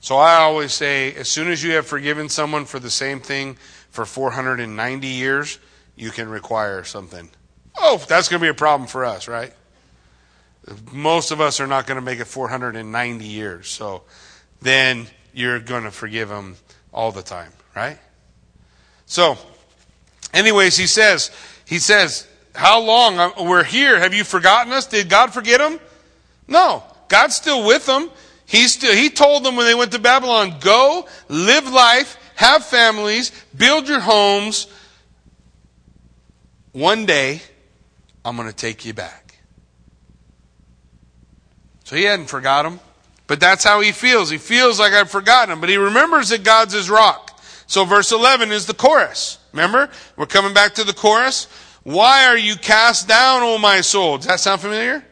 So I always say, as soon as you have forgiven someone for the same thing for 490 years, you can require something. Oh, that's going to be a problem for us, right? Most of us are not going to make it 490 years. So then you're going to forgive them all the time, right? So, anyways, he says, he says, how long? Uh, we're here. Have you forgotten us? Did God forget them? No. God's still with them. He still, he told them when they went to Babylon, go, live life, have families, build your homes. One day, I'm going to take you back. So he hadn't forgot them. But that's how he feels. He feels like I've forgotten him. But he remembers that God's his rock. So verse 11 is the chorus. Remember? We're coming back to the chorus. Why are you cast down, O my soul? Does that sound familiar?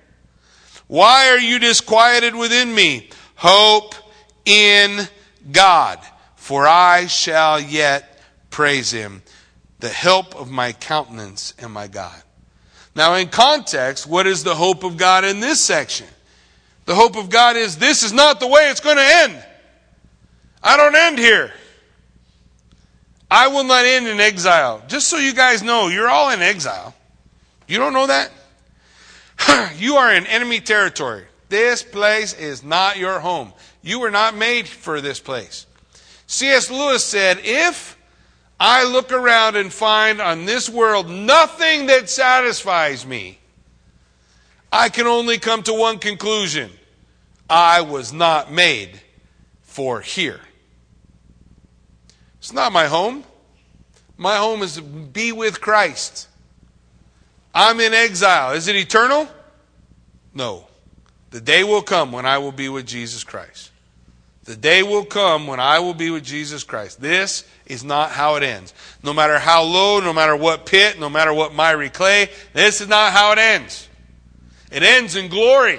Why are you disquieted within me? Hope in God, for I shall yet praise him, the help of my countenance and my God. Now, in context, what is the hope of God in this section? The hope of God is this is not the way it's going to end. I don't end here. I will not end in exile. Just so you guys know, you're all in exile. You don't know that? you are in enemy territory. This place is not your home. You were not made for this place. C.S. Lewis said, If I look around and find on this world nothing that satisfies me, I can only come to one conclusion I was not made for here. It's not my home. My home is to be with Christ. I'm in exile. Is it eternal? No. The day will come when I will be with Jesus Christ. The day will come when I will be with Jesus Christ. This is not how it ends. No matter how low, no matter what pit, no matter what miry clay, this is not how it ends. It ends in glory.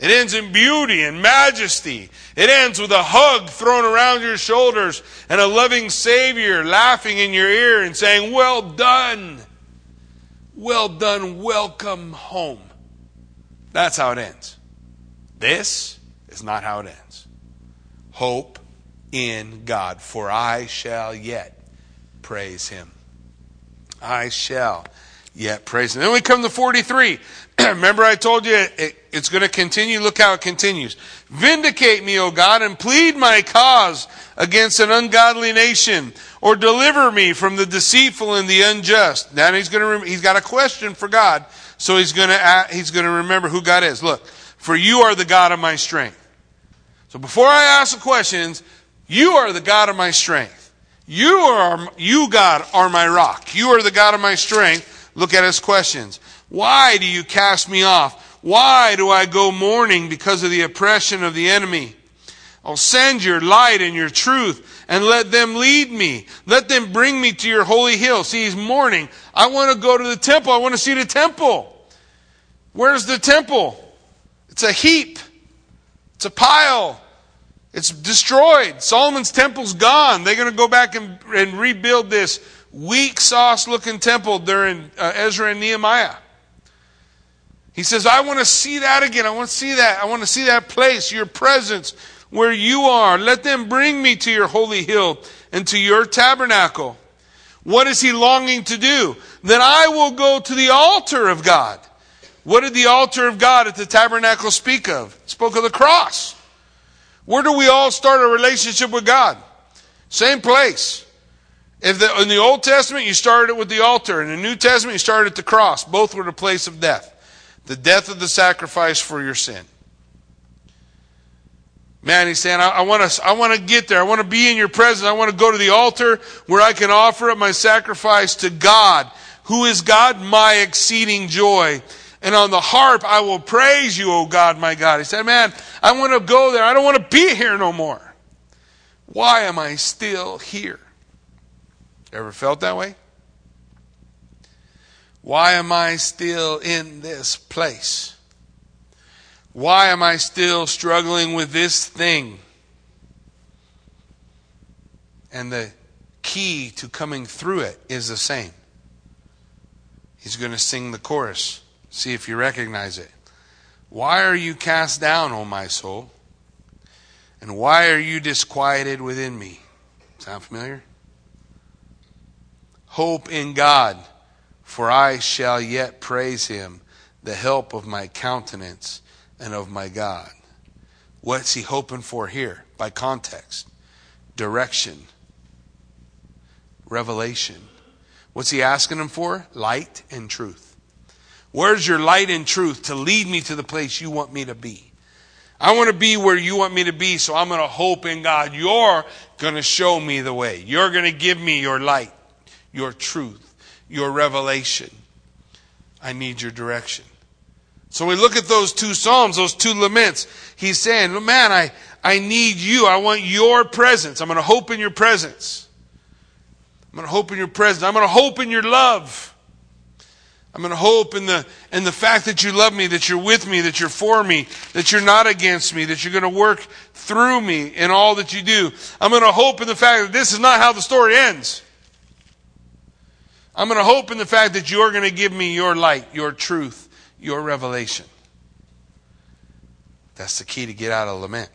It ends in beauty and majesty. It ends with a hug thrown around your shoulders and a loving Savior laughing in your ear and saying, Well done. Well done. Welcome home. That's how it ends. This is not how it ends. Hope in God, for I shall yet praise Him. I shall yet praise Him. Then we come to 43. Remember, I told you it, it's going to continue. Look how it continues. Vindicate me, O God, and plead my cause against an ungodly nation, or deliver me from the deceitful and the unjust. Now he's going to, he's got a question for God. So he's going to he's going to remember who God is. Look, for you are the God of my strength. So before I ask the questions, you are the God of my strength. You are you God are my rock. You are the God of my strength. Look at his questions. Why do you cast me off? Why do I go mourning because of the oppression of the enemy? I'll send your light and your truth and let them lead me. Let them bring me to your holy hill. See, he's mourning. I want to go to the temple. I want to see the temple. Where's the temple? It's a heap. It's a pile. It's destroyed. Solomon's temple's gone. They're going to go back and, and rebuild this weak sauce looking temple during uh, Ezra and Nehemiah. He says, I want to see that again. I want to see that. I want to see that place, your presence where you are. Let them bring me to your holy hill and to your tabernacle. What is he longing to do? Then I will go to the altar of God. What did the altar of God at the tabernacle speak of? It spoke of the cross. Where do we all start a relationship with God? Same place. If the, in the Old Testament, you started it with the altar. In the New Testament, you started at the cross. Both were the place of death. The death of the sacrifice for your sin. Man, he's saying, I want to, I want to get there. I want to be in your presence. I want to go to the altar where I can offer up my sacrifice to God. Who is God? My exceeding joy. And on the harp, I will praise you, O God, my God. He said, man, I want to go there. I don't want to be here no more. Why am I still here? Ever felt that way? Why am I still in this place? Why am I still struggling with this thing? And the key to coming through it is the same. He's going to sing the chorus. See if you recognize it. Why are you cast down, O my soul? And why are you disquieted within me? Sound familiar? Hope in God, for I shall yet praise him, the help of my countenance and of my God. What's he hoping for here? By context, direction, revelation. What's he asking him for? Light and truth. Where's your light and truth to lead me to the place you want me to be? I want to be where you want me to be, so I'm going to hope in God. You're going to show me the way. You're going to give me your light, your truth, your revelation. I need your direction. So we look at those two Psalms, those two laments. He's saying, man, I, I need you. I want your presence. I'm going to hope in your presence. I'm going to hope in your presence. I'm going to hope in your love. I'm going to hope in the, in the fact that you love me, that you're with me, that you're for me, that you're not against me, that you're going to work through me in all that you do. I'm going to hope in the fact that this is not how the story ends. I'm going to hope in the fact that you're going to give me your light, your truth, your revelation. That's the key to get out of lament.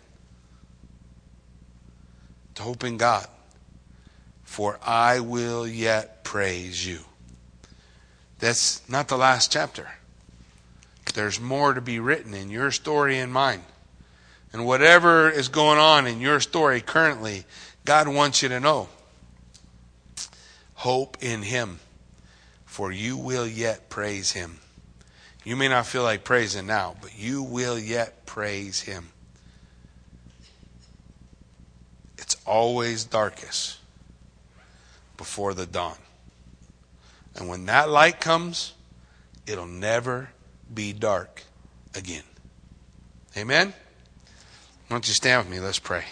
To hope in God. For I will yet praise you. That's not the last chapter. There's more to be written in your story and mine. And whatever is going on in your story currently, God wants you to know. Hope in Him, for you will yet praise Him. You may not feel like praising now, but you will yet praise Him. It's always darkest before the dawn. And when that light comes, it'll never be dark again. Amen? Why don't you stand with me? Let's pray.